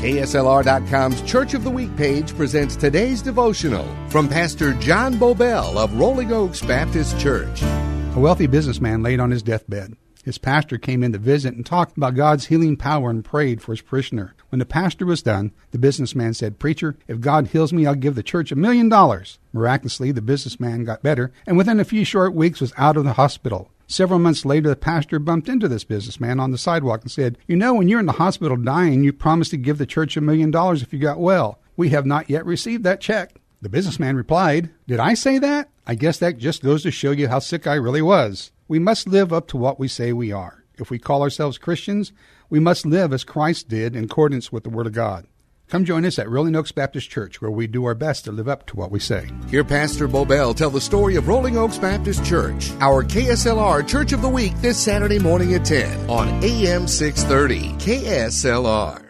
KSLR.com's Church of the Week page presents today's devotional from Pastor John Boubel of Rolling Oaks Baptist Church. A wealthy businessman laid on his deathbed. His pastor came in to visit and talked about God's healing power and prayed for his parishioner. When the pastor was done, the businessman said, Preacher, if God heals me, I'll give the church a million dollars. Miraculously, the businessman got better and within a few short weeks was out of the hospital. Several months later, the pastor bumped into this businessman on the sidewalk and said, You know, when you're in the hospital dying, you promised to give the church a million dollars if you got well. We have not yet received that check. The businessman replied, Did I say that? I guess that just goes to show you how sick I really was. We must live up to what we say we are. If we call ourselves Christians, we must live as Christ did in accordance with the Word of God. Come join us at Rolling Oaks Baptist Church, where we do our best to live up to what we say. Hear Pastor Boubel tell the story of Rolling Oaks Baptist Church, our KSLR Church of the Week this Saturday morning at 10 on AM 630 KSLR.